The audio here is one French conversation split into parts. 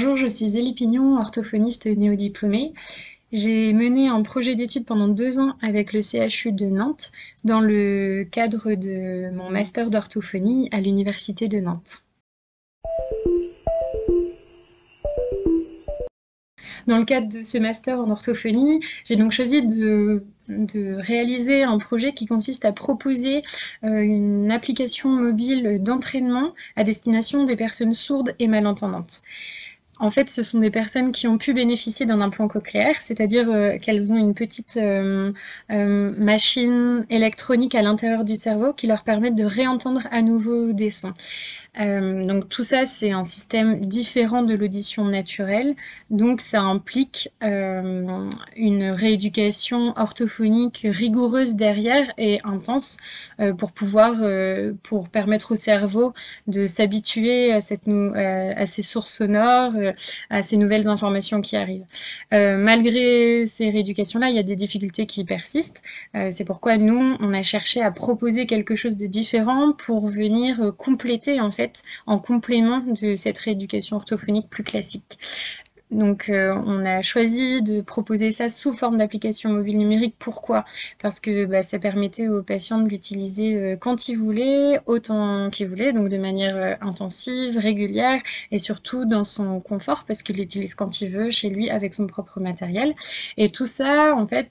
Bonjour, je suis Zélie Pignon, orthophoniste néodiplômée. J'ai mené un projet d'études pendant deux ans avec le CHU de Nantes dans le cadre de mon master d'orthophonie à l'Université de Nantes. Dans le cadre de ce master en orthophonie, j'ai donc choisi de, réaliser un projet qui consiste à proposer euh, une application mobile d'entraînement à destination des personnes sourdes et malentendantes. En fait, ce sont des personnes qui ont pu bénéficier d'un implant cochléaire, c'est-à-dire euh, qu'elles ont une petite euh, machine électronique à l'intérieur du cerveau qui leur permet de réentendre à nouveau des sons. Euh, donc tout ça, c'est un système différent de l'audition naturelle. Donc ça implique euh, une rééducation orthophonique rigoureuse derrière et intense euh, pour pouvoir, pour permettre au cerveau de s'habituer à, cette à ces sources sonores, à ces nouvelles informations qui arrivent. malgré ces rééducations-là, il y a des difficultés qui persistent. c'est pourquoi nous, on a cherché à proposer quelque chose de différent pour venir compléter en fait en complément de cette rééducation orthophonique plus classique. Donc euh, on a choisi de proposer ça sous forme d'application mobile numérique. Pourquoi? Parce que bah, ça permettait aux patients de l'utiliser euh, quand ils voulaient, autant qu'ils voulaient, donc de manière euh, intensive, régulière et surtout dans son confort parce qu'il l'utilise quand il veut, chez lui, avec son propre matériel. Et tout ça, en fait,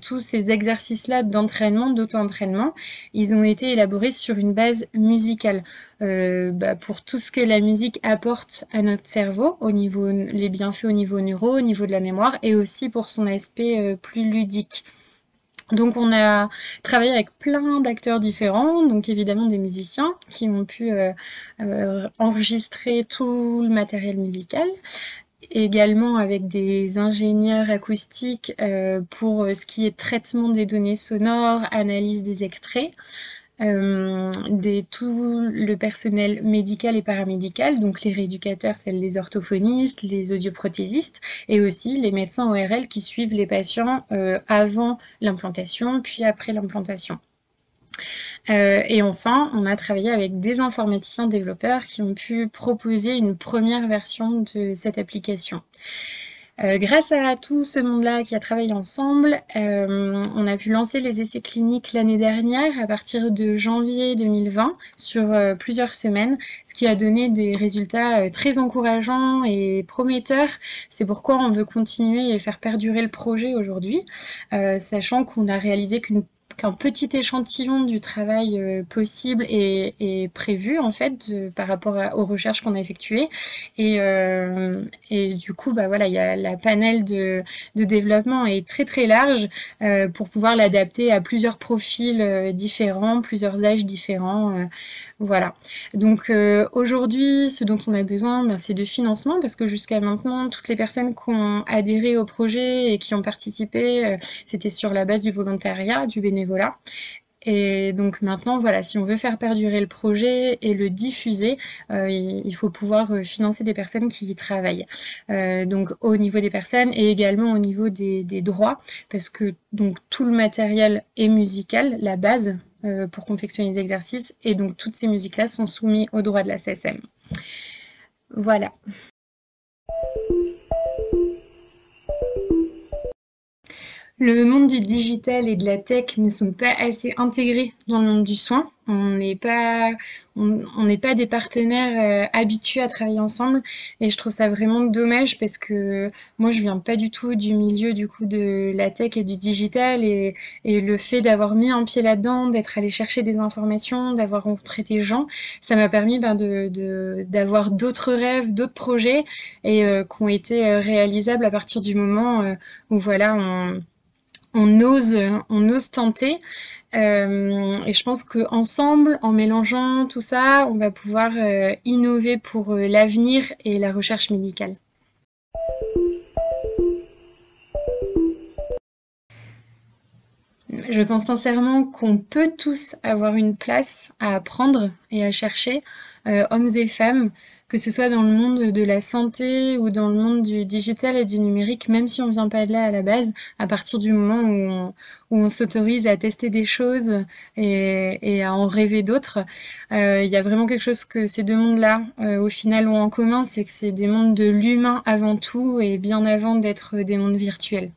tous ces exercices-là d'entraînement, d'auto-entraînement, ils ont été élaborés sur une base musicale. Bah, pour tout ce que la musique apporte à notre cerveau, au niveau les bienfaits au niveau neuro, au niveau de la mémoire et aussi pour son aspect euh, plus ludique. Donc on a travaillé avec plein d'acteurs différents, donc évidemment des musiciens qui ont pu euh, euh, enregistrer tout le matériel musical, également avec des ingénieurs acoustiques pour ce qui est traitement des données sonores, analyse des extraits, euh, tout le personnel médical et paramédical, donc les rééducateurs, celles les orthophonistes, les audioprothésistes, et aussi les médecins ORL qui suivent les patients euh, avant l'implantation, puis après l'implantation. Euh, et enfin, on a travaillé avec des informaticiens développeurs qui ont pu proposer une première version de cette application. Euh, grâce à tout ce monde-là qui a travaillé ensemble, euh, on a pu lancer les essais cliniques l'année dernière à partir de janvier 2020 sur euh, plusieurs semaines, ce qui a donné des résultats très encourageants et prometteurs. C'est pourquoi on veut continuer et faire perdurer le projet aujourd'hui, sachant qu'on a réalisé qu'une qu'un petit échantillon du travail euh, possible est, prévu en fait par rapport aux recherches qu'on a effectuées. Et, euh, du coup bah voilà il y la panel de, de développement est très très large euh, pour pouvoir l'adapter à plusieurs profils différents plusieurs âges différents voilà. Donc euh, aujourd'hui, ce dont on a besoin, ben, c'est de financement parce que jusqu'à maintenant, toutes les personnes qui ont adhéré au projet et qui ont participé, euh, c'était sur la base du volontariat, du bénévolat. Et donc maintenant, voilà, si on veut faire perdurer le projet et le diffuser, euh, il faut pouvoir financer des personnes qui y travaillent. donc au niveau des personnes et également au niveau des, des droits, parce que donc tout le matériel est musical, la base, euh, pour confectionner les exercices. Et donc toutes ces musiques-là sont soumises aux droits de la CSM. Voilà. Le monde du digital et de la tech ne sont pas assez intégrés dans le monde du soin. On n'est pas, pas des partenaires euh, habitués à travailler ensemble. Et je trouve ça vraiment dommage parce que moi je viens pas du tout du milieu du coup de la tech et du digital. Et, le fait d'avoir mis un pied là-dedans, d'être allé chercher des informations, d'avoir rencontré des gens, ça m'a permis ben, de d'avoir d'autres rêves, d'autres projets et euh, qui ont été euh, réalisables à partir du moment où voilà on on ose, on ose tenter. Euh, et je pense qu'ensemble, en mélangeant tout ça, on va pouvoir euh, innover pour euh, l'avenir et la recherche médicale. Je pense sincèrement qu'on peut tous avoir une place à apprendre et à chercher, hommes et femmes, que ce soit dans le monde de la santé ou dans le monde du digital et du numérique, même si on vient pas de là à la base, à partir du moment où on, s'autorise à tester des choses et, et à en rêver d'autres, euh, il y a vraiment quelque chose que ces deux mondes-là, euh, au final, ont en commun, c'est que c'est des mondes de l'humain avant tout et bien avant d'être des mondes virtuels.